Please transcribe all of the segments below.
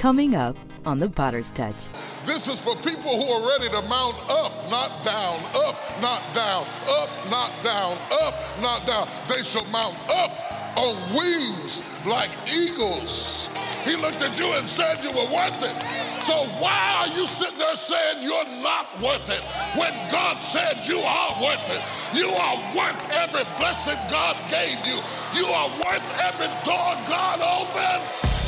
Coming up on the Potter's Touch. This is for people who are ready to mount up, not down, up, not down, up, not down, up, not down. They shall mount up on wings like eagles. He looked at you and said you were worth it. So why are you sitting there saying you're not worth it when God said you are worth it? You are worth every blessing God gave you. You are worth every door God opens.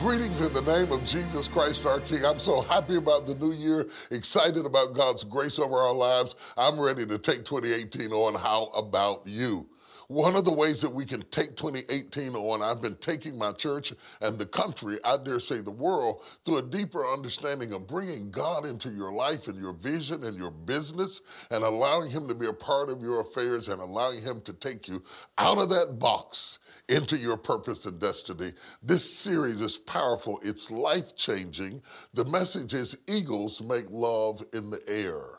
Greetings in the name of Jesus Christ our King. I'm so happy about the new year, excited about God's grace over our lives. I'm ready to take 2018 on. How about you? One of the ways that we can take 2018 on, I've been taking my church and the country, I dare say the world, through a deeper understanding of bringing God into your life and your vision and your business and allowing Him to be a part of your affairs and allowing Him to take you out of that box into your purpose and destiny. This series is powerful, it's life changing. The message is Eagles make love in the air.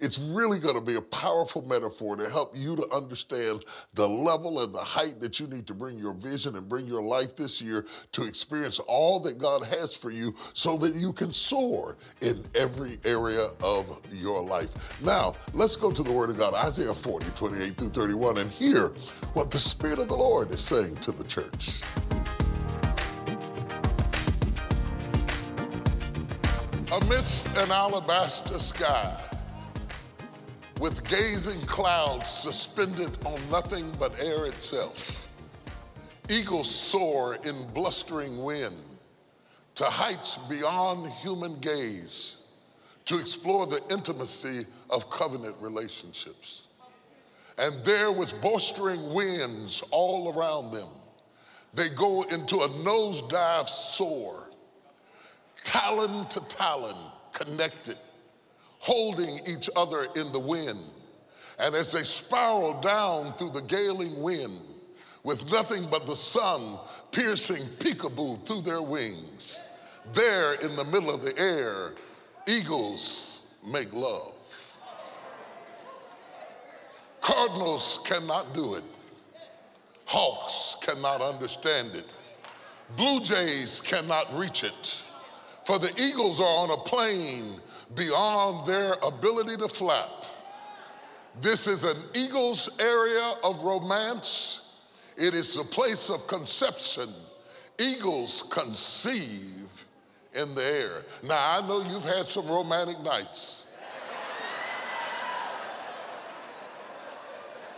It's really going to be a powerful metaphor to help you to understand the level and the height that you need to bring your vision and bring your life this year to experience all that God has for you so that you can soar in every area of your life. Now, let's go to the Word of God, Isaiah 40, 28 through 31, and hear what the Spirit of the Lord is saying to the church. Amidst an alabaster sky, with gazing clouds suspended on nothing but air itself. Eagles soar in blustering wind to heights beyond human gaze to explore the intimacy of covenant relationships. And there, with bolstering winds all around them, they go into a nosedive soar, talon to talon, connected holding each other in the wind. And as they spiral down through the galing wind, with nothing but the sun piercing peekaboo through their wings, there in the middle of the air, eagles make love. Cardinals cannot do it. Hawks cannot understand it. Blue jays cannot reach it. For the eagles are on a plane beyond their ability to flap. This is an eagle's area of romance. It is the place of conception. Eagles conceive in the air. Now, I know you've had some romantic nights.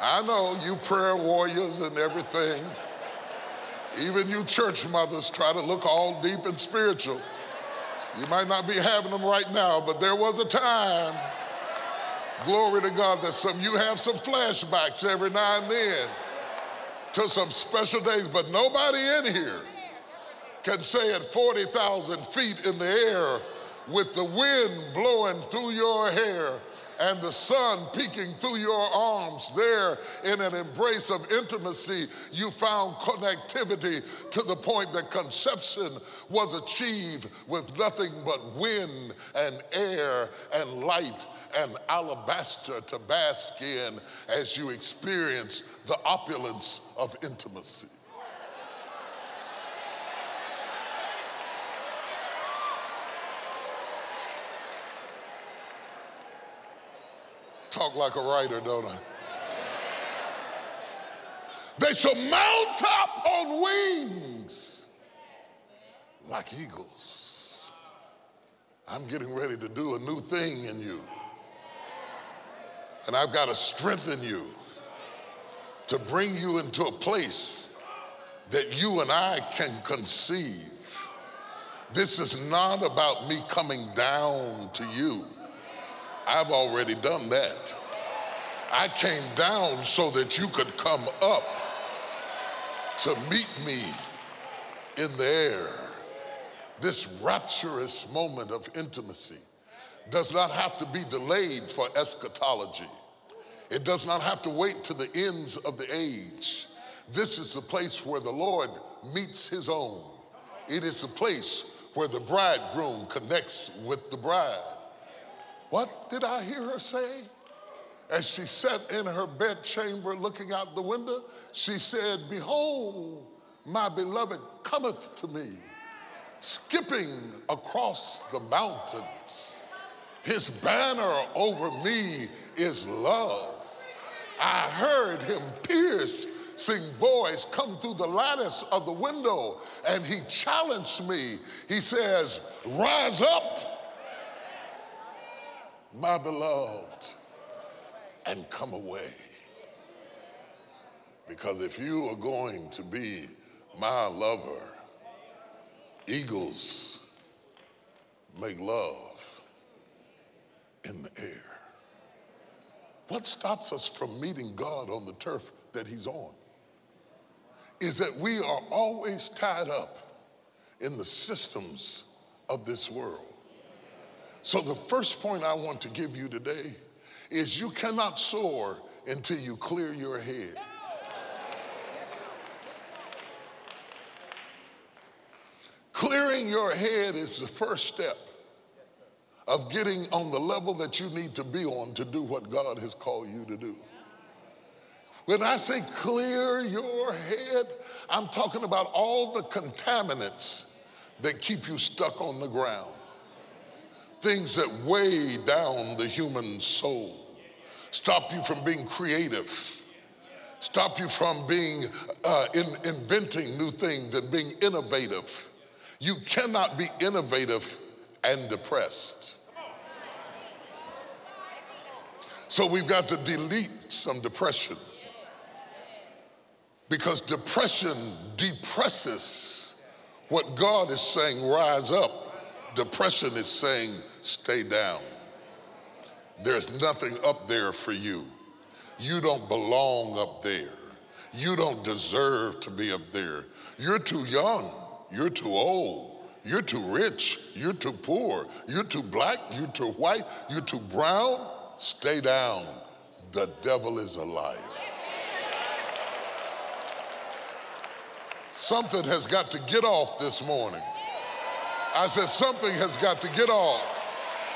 I know you prayer warriors and everything. Even you church mothers try to look all deep and spiritual. You might not be having them right now, but there was a time, glory to God, that some you have some flashbacks every now and then to some special days, but nobody in here can say at 40,000 feet in the air with the wind blowing through your hair and the sun peeking through your arms there in an embrace of intimacy, you found connectivity to the point that conception was achieved with nothing but wind and air and light and alabaster to bask in as you experience the opulence of intimacy. Talk like a writer, don't I? They shall mount up on wings like eagles. I'm getting ready to do a new thing in you. And I've got to strengthen you to bring you into a place that you and I can conceive. This is not about me coming down to you. I've already done that. I came down so that you could come up to meet me in the air. This rapturous moment of intimacy does not have to be delayed for eschatology. It does not have to wait to the ends of the age. This is the place where the Lord meets his own. It is the place where the bridegroom connects with the bride. What did I hear her say? As she sat in her bedchamber looking out the window, she said, Behold, my beloved cometh to me, skipping across the mountains. His banner over me is love. I heard him piercing voice come through the lattice of the window, and he challenged me. He says, Rise up, my beloved, and come away. Because if you are going to be my lover, eagles make love in the air. What stops us from meeting God on the turf that He's on is that we are always tied up in the systems of this world. So, the first point I want to give you today is you cannot soar until you clear your head. Clearing your head is the first step of getting on the level that you need to be on to do what God has called you to do. When I say clear your head, I'm talking about all the contaminants that keep you stuck on the ground, things that weigh down the human soul, stop you from being creative, stop you from being uh, in, inventing new things and being innovative. You cannot be innovative and depressed. So we've got to delete some depression because depression depresses what God is saying, rise up. Depression is saying, stay down. There's nothing up there for you. You don't belong up there. You don't deserve to be up there. You're too young. You're too old. You're too rich. You're too poor. You're too black. You're too white. You're too brown. Stay down. The devil is a liar. Something has got to get off this morning. I said, something has got to get off.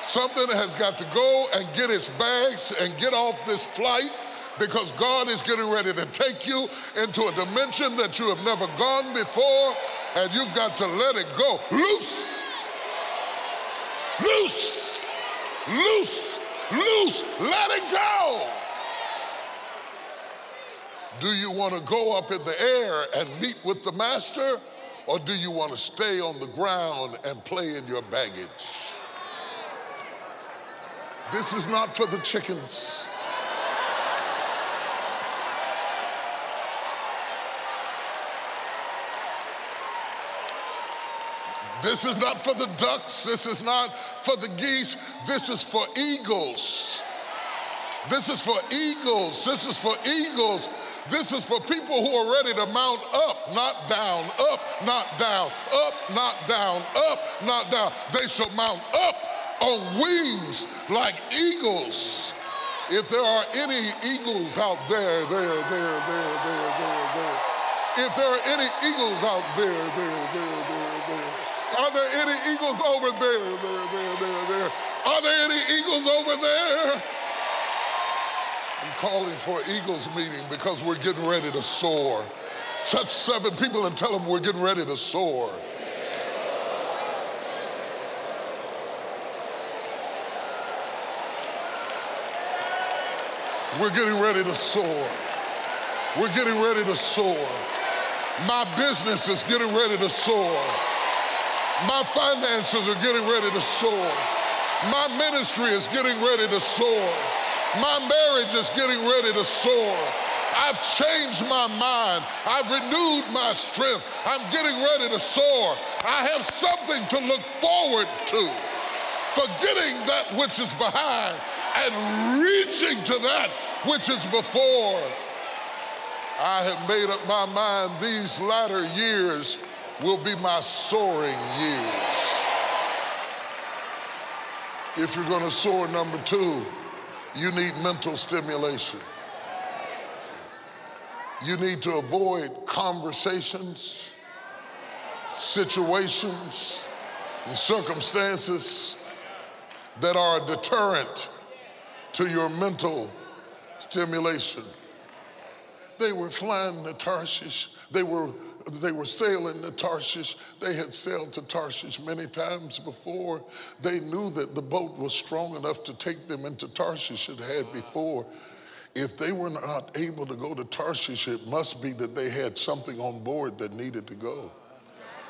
Something has got to go and get its bags and get off this flight because God is getting ready to take you into a dimension that you have never gone before, and you've got to let it go. Loose! Loose! Loose! Loose! Let it go! Do you want to go up in the air and meet with the master? Or do you want to stay on the ground and play in your baggage? This is not for the chickens. This is not for the ducks. This is not for the geese. This is for eagles. This is for eagles. This is for eagles. This is for people who are ready to mount up, not down, up, not down, up, not down, up, not down. They shall mount up on wings like eagles. If there are any eagles out there, there, there, there, there, there, there. If there are any eagles out there, there, there, there, there. Are there any eagles over there, there, there, there, there? Are there any eagles over there? I'm calling for Eagles meeting because we're getting ready to soar. Touch seven people and tell them we're getting ready to soar. We're getting ready to soar. We're getting ready to soar. My business is getting ready to soar. My finances are getting ready to soar. My ministry is getting ready to soar. My marriage is getting ready to soar. I've changed my mind. I've renewed my strength. I'm getting ready to soar. I have something to look forward to. Forgetting that which is behind and reaching to that which is before. I have made up my mind these latter years will be my soaring years. If you're going to soar, number two, you need mental stimulation. You need to avoid conversations, situations, and circumstances that are a deterrent to your mental stimulation. They were flying to Tarshish. They were, they were sailing to Tarshish. They had sailed to Tarshish many times before. They knew that the boat was strong enough to take them into Tarshish it had before. If they were not able to go to Tarshish, it must be that they had something on board that needed to go.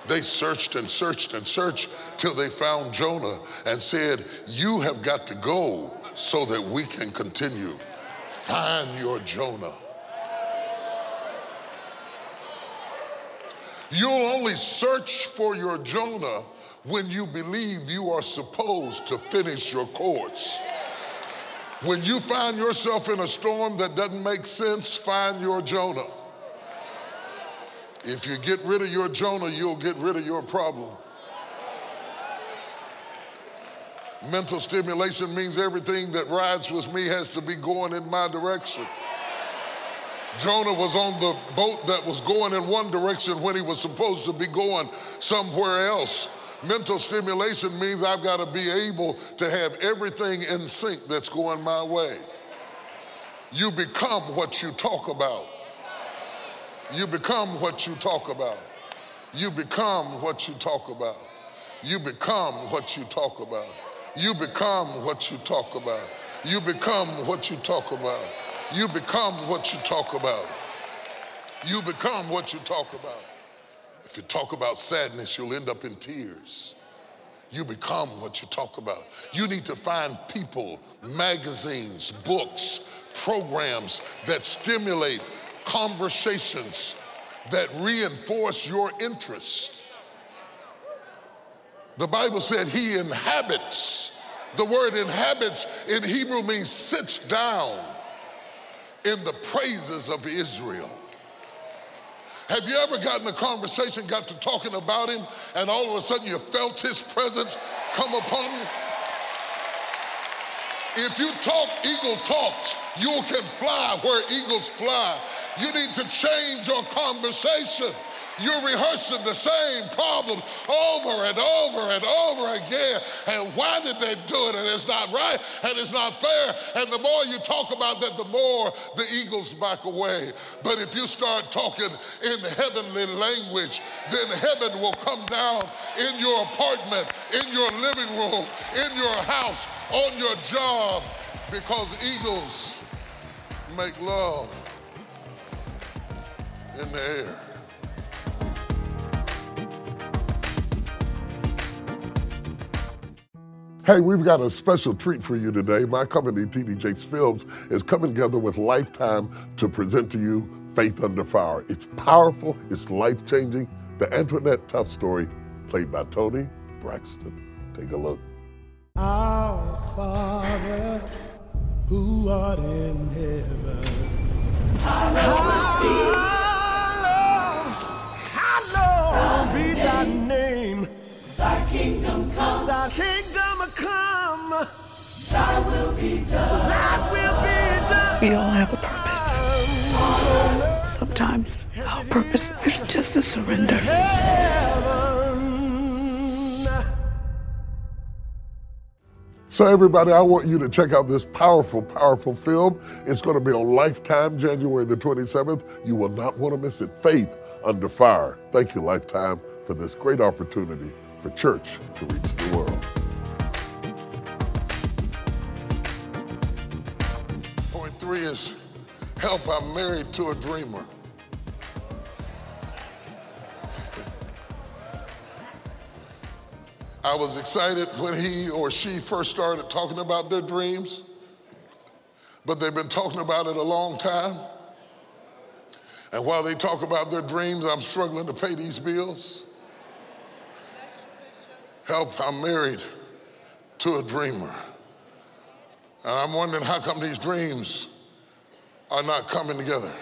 They searched and searched and searched till they found Jonah and said, You have got to go so that we can continue. Find your Jonah. You'll only search for your Jonah when you believe you are supposed to finish your course. When you find yourself in a storm that doesn't make sense, find your Jonah. If you get rid of your Jonah, you'll get rid of your problem. Mental stimulation means everything that rides with me has to be going in my direction. Jonah was on the boat that was going in one direction when he was supposed to be going somewhere else. Mental stimulation means I've got to be able to have everything in sync that's going my way. You become what you talk about. You become what you talk about. You become what you talk about. You become what you talk about. You become what you talk about. You become what you talk about. You become what you talk about. You become what you talk about. If you talk about sadness, you'll end up in tears. You become what you talk about. You need to find people, magazines, books, programs that stimulate conversations that reinforce your interest. The Bible said he inhabits. The word inhabits in Hebrew means sits down in the praises of Israel. Have you ever gotten a conversation, got to talking about him, and all of a sudden you felt his presence come upon you? If you talk eagle talks, you can fly where eagles fly. You need to change your conversation. You're rehearsing the same problem over and over and over again. And why did they do it? And it's not right and it's not fair. And the more you talk about that, the more the eagles back away. But if you start talking in heavenly language, then heaven will come down in your apartment, in your living room, in your house, on your job, because eagles make love in the air. Hey, we've got a special treat for you today. My company, TD Jakes Films, is coming together with Lifetime to present to you Faith Under Fire. It's powerful, it's life changing. The Antoinette Tuff story, played by Toni Braxton. Take a look. Our Father, who art in heaven, hallowed be thy name. Thy kingdom come. Thy kingdom come. Thy will be done. Thy will be done. We all have a purpose. Sometimes our purpose is just a surrender. So, everybody, I want you to check out this powerful, powerful film. It's going to be on Lifetime, January the 27th. You will not want to miss it. Faith Under Fire. Thank you, Lifetime, for this great opportunity for church to reach the world. Three is help. I'm married to a dreamer. I was excited when he or she first started talking about their dreams, but they've been talking about it a long time. And while they talk about their dreams, I'm struggling to pay these bills. Help, I'm married to a dreamer. And I'm wondering how come these dreams are not coming together.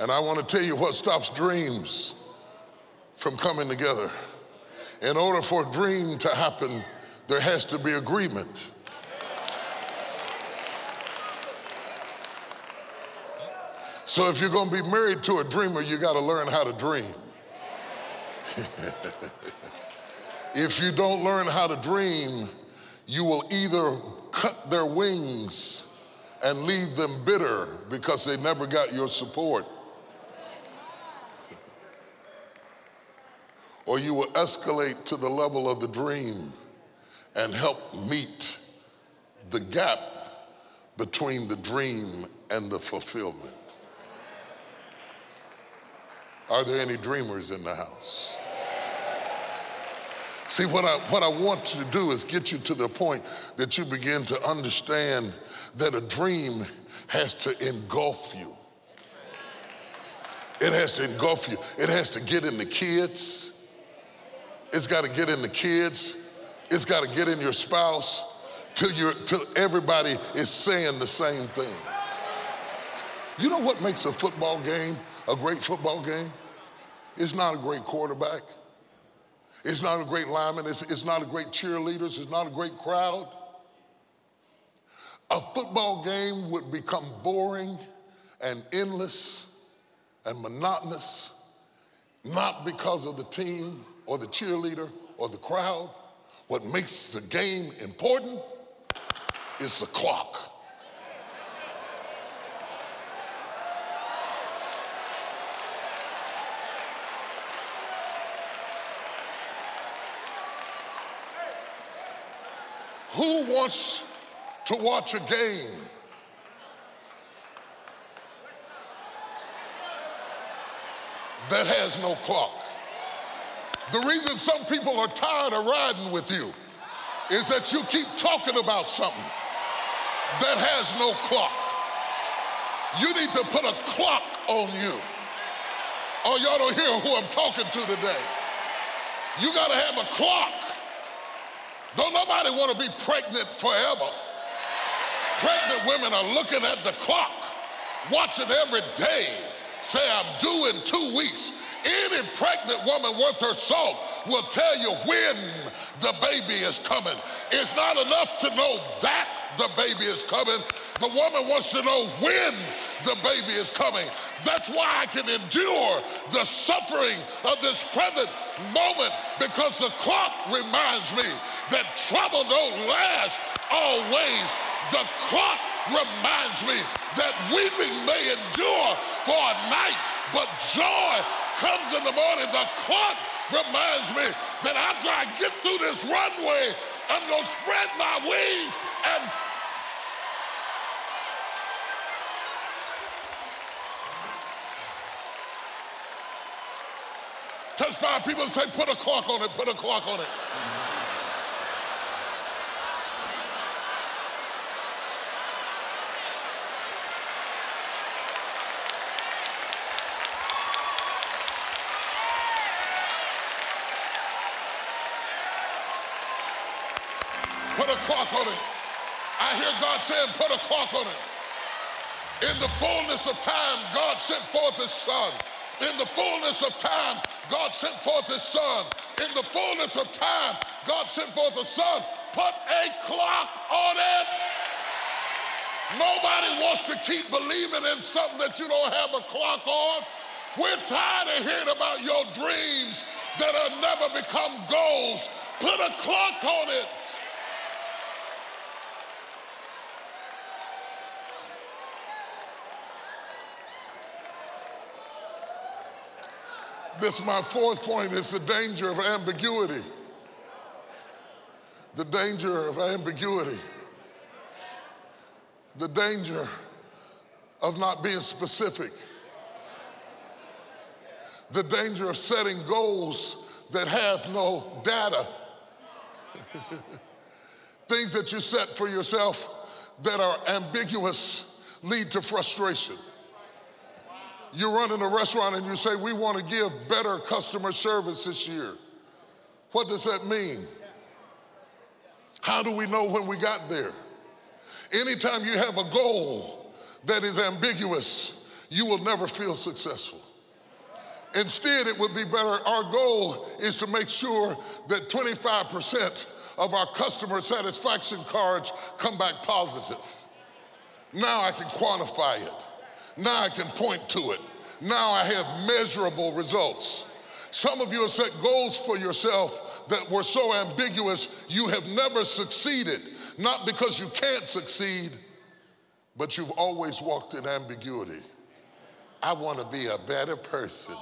And I want to tell you what stops dreams from coming together. In order for a dream to happen, there has to be agreement. So if you're going to be married to a dreamer, you got to learn how to dream. if you don't learn how to dream, you will either cut their wings and leave them bitter because they never got your support. or you will escalate to the level of the dream and help meet the gap between the dream and the fulfillment. Are there any dreamers in the house? See, what I, what I want to do is get you to the point that you begin to understand that a dream has to engulf you. It has to engulf you. It has to get in the kids. It's got to get in the kids. It's got to get in your spouse till, you're, till everybody is saying the same thing. You know what makes a football game a great football game? It's not a great quarterback. It's not a great lineman. It's, it's not a great cheerleaders. It's not a great crowd. A football game would become boring and endless and monotonous, not because of the team or the cheerleader or the crowd. What makes the game important is the clock. Who wants to watch a game? That has no clock. The reason some people are tired of riding with you is that you keep talking about something that has no clock. You need to put a clock on you. Oh, y'all don't hear who I'm talking to today. You got to have a clock. Don't nobody want to be pregnant forever. Pregnant women are looking at the clock, watching every day, say, I'm due in two weeks. Any pregnant woman worth her salt will tell you when the baby is coming. It's not enough to know that the baby is coming. The woman wants to know when the baby is coming. That's why I can endure the suffering of this present moment because the clock reminds me that trouble don't last always. The clock reminds me that weeping may endure for a night, but joy comes in the morning. The clock reminds me that after I get through this runway, I'm going to spread my wings and Touch five people say, put a clock on it, put a clock on it. Put a clock on it. I hear God saying, put a clock on it. In the fullness of time, God sent forth his son. In the fullness of time, God sent forth his son. In the fullness of time, God sent forth the son. Put a clock on it. Nobody wants to keep believing in something that you don't have a clock on. We're tired of hearing about your dreams that have never become goals. Put a clock on it. This is my fourth point. It's the danger of ambiguity. The danger of ambiguity. The danger of not being specific. The danger of setting goals that have no data. Things that you set for yourself that are ambiguous lead to frustration you're running a restaurant and you say, We want to give better customer service this year. What does that mean? How do we know when we got there? Anytime you have a goal that is ambiguous, you will never feel successful. Instead, it would be better. Our goal is to make sure that 25% of our customer satisfaction cards come back positive. Now I can quantify it. Now I can point to it. Now I have measurable results. Some of you have set goals for yourself that were so ambiguous you have never succeeded, not because you can't succeed, but you've always walked in ambiguity. I want to be a better person.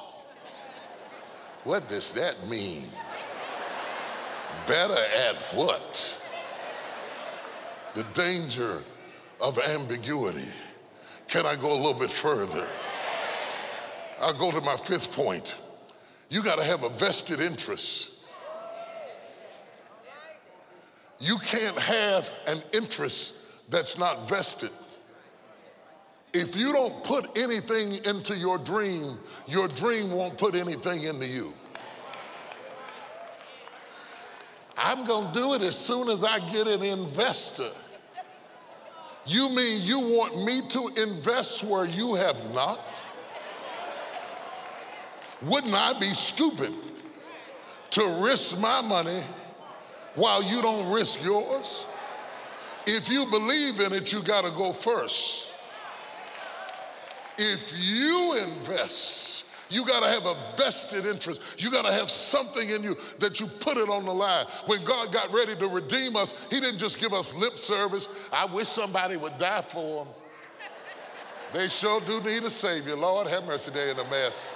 What does that mean? Better at what? The danger of ambiguity. Can I go a little bit further? I'll go to my fifth point. You got to have a vested interest. You can't have an interest that's not vested. If you don't put anything into your dream, your dream won't put anything into you. I'm going to do it as soon as I get an investor. You mean you want me to invest where you have not? Wouldn't I be stupid to risk my money while you don't risk yours? If you believe in it, you got to go first. If you invest, you got to have a vested interest. You got to have something in you that you put it on the line. When God got ready to redeem us, He didn't just give us lip service. I wish somebody would die for them. They sure do need a Savior. Lord, have mercy, they're in a mess.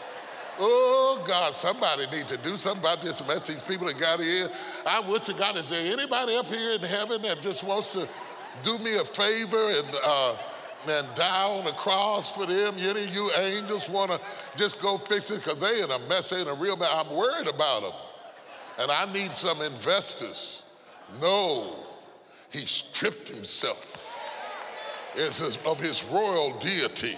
Oh God, somebody need to do something about this mess. These people that got here. I would to God, is there anybody up here in heaven that just wants to do me a favor and uh, and die on the cross for them? Any of you angels want to just go fix it because they in a mess, they in a real mess. I'm worried about them, and I need some investors. No, he stripped himself of his royal deity,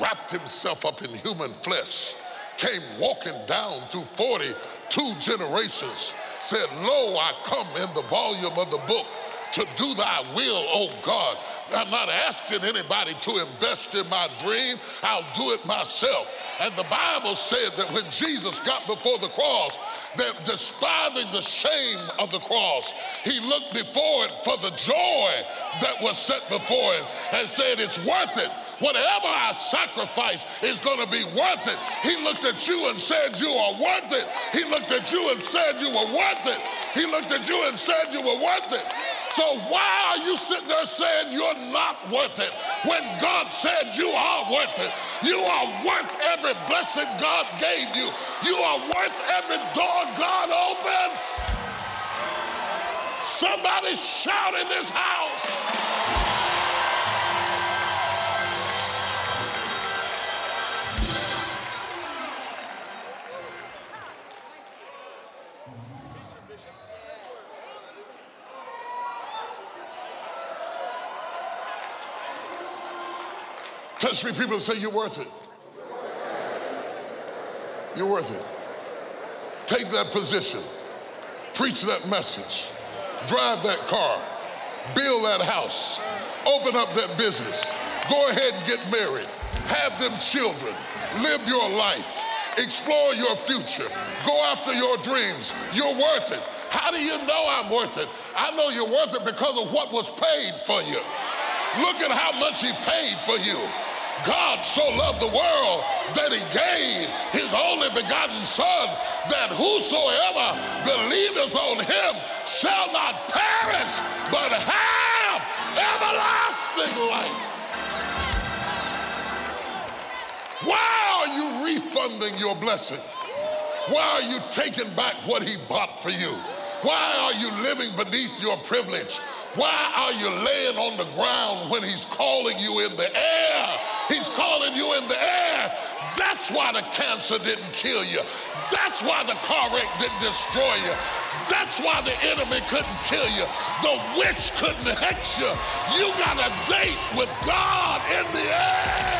wrapped himself up in human flesh came walking down through 42 generations, said, Lo, I come in the volume of the book to do thy will, O God. I'm not asking anybody to invest in my dream. I'll do it myself. And the Bible said that when Jesus got before the cross, that despising the shame of the cross, he looked before it for the joy that was set before him and said, It's worth it. Whatever I sacrifice is going to be worth it. He looked at you and said, You are worth it. He looked at you and said, You were worth it. He looked at you and said, You were worth it. So why are you sitting there saying you're not worth it when God said you are worth it? You are worth every blessing God gave you. You are worth every door God opens. Somebody shout in this house. Touch three people and say, You're worth it. You're worth it. Take that position, preach that message, drive that car, build that house, open up that business, go ahead and get married, have them children, live your life, explore your future, go after your dreams. You're worth it. How do you know I'm worth it? I know you're worth it because of what was paid for you. Look at how much he paid for you. God so loved the world that he gave his only begotten Son, that whosoever believeth on him shall not perish, but have everlasting life. You refunding your blessing? Why are you taking back what he bought for you? Why are you living beneath your privilege? Why are you laying on the ground when he's calling you in the air? He's calling you in the air. That's why the cancer didn't kill you. That's why the car wreck didn't destroy you. That's why the enemy couldn't kill you. The witch couldn't hex you. You got a date with God in the air.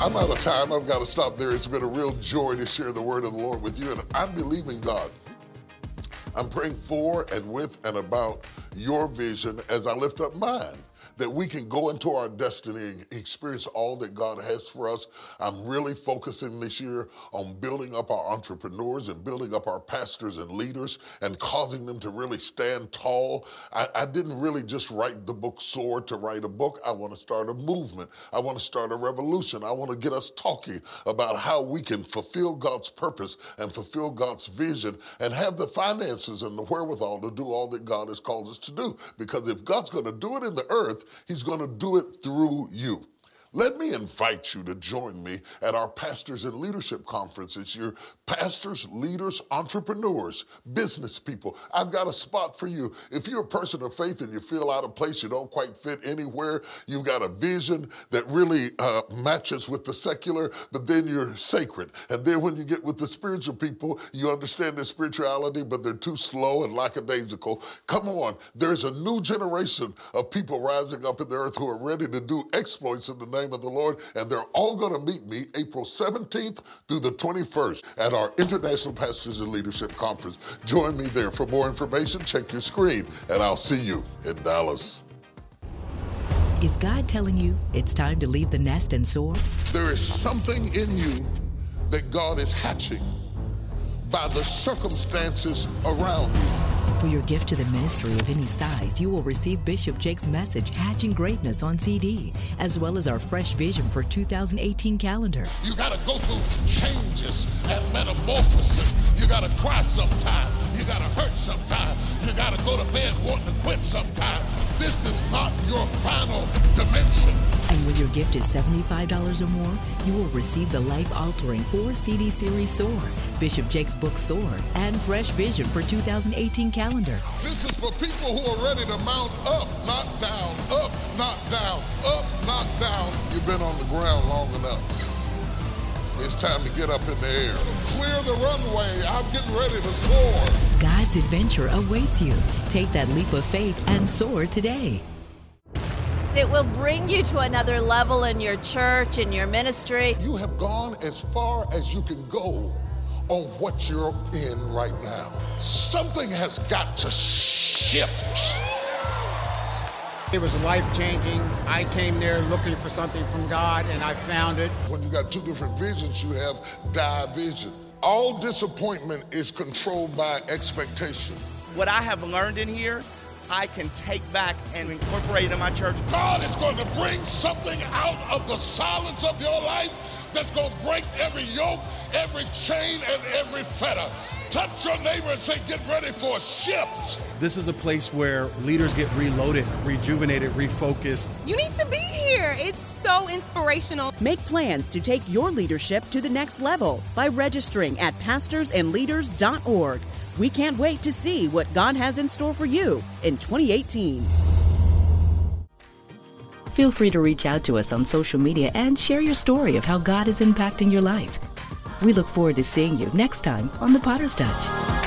I'm out of time. I've got to stop there. It's been a real joy to share the word of the Lord with you, and I'm believing God. I'm praying for and with and about your vision as I lift up mine that we can go into our destiny and experience all that God has for us. I'm really focusing this year on building up our entrepreneurs and building up our pastors and leaders and causing them to really stand tall. I, I didn't really just write the book Soar to write a book. I want to start a movement. I want to start a revolution. I want to get us talking about how we can fulfill God's purpose and fulfill God's vision and have the finances and the wherewithal to do all that God has called us to do. Because if God's going to do it in the earth, He's going to do it through you. Let me invite you to join me at our Pastors and Leadership Conference this year. Pastors, leaders, entrepreneurs, business people. I've got a spot for you. If you're a person of faith and you feel out of place, you don't quite fit anywhere, you've got a vision that really uh, matches with the secular, but then you're sacred. And then when you get with the spiritual people, you understand their spirituality, but they're too slow and lackadaisical. Come on, there's a new generation of people rising up in the earth who are ready to do exploits in the name name of the Lord, and they're all going to meet me April 17th through the 21st at our International Pastors and Leadership Conference. Join me there. For more information, check your screen, and I'll see you in Dallas. Is God telling you it's time to leave the nest and soar? There is something in you that God is hatching by the circumstances around you. For your gift to the ministry of any size, you will receive Bishop Jakes' message, Hatching Greatness, on CD, as well as our Fresh Vision for 2018 calendar. You got to go through changes and metamorphosis. You got to cry sometime. You got to hurt sometime. You got to go to bed wanting to quit sometime. This is not your final dimension. And when your gift is $75 or more, you will receive the life altering 4 CD series Soar, Bishop Jakes' book Soar, and Fresh Vision for 2018 calendar. This is for people who are ready to mount up, not down, up, not down, up, not down. You've been on the ground long enough. It's time to get up in the air. Clear the runway. I'm getting ready to soar. God's adventure awaits you. Take that leap of faith and soar today. It will bring you to another level in your church, in your ministry. You have gone as far as you can go on what you're in right now. Something has got to shift. It was life changing. I came there looking for something from God and I found it. When you got two different visions, you have division. All disappointment is controlled by expectation. What I have learned in here, I can take back and incorporate in my church. God is going to bring something out of the silence of your life that's going to break every yoke, every chain, and every fetter. Touch your neighbor and say, get ready for a shift. This is a place where leaders get reloaded, rejuvenated, refocused. You need to be here. It's so inspirational. Make plans to take your leadership to the next level by registering at pastorsandleaders.org. We can't wait to see what God has in store for you in 2018. Feel free to reach out to us on social media and share your story of how God is impacting your life. We look forward to seeing you next time on The Potter's Touch.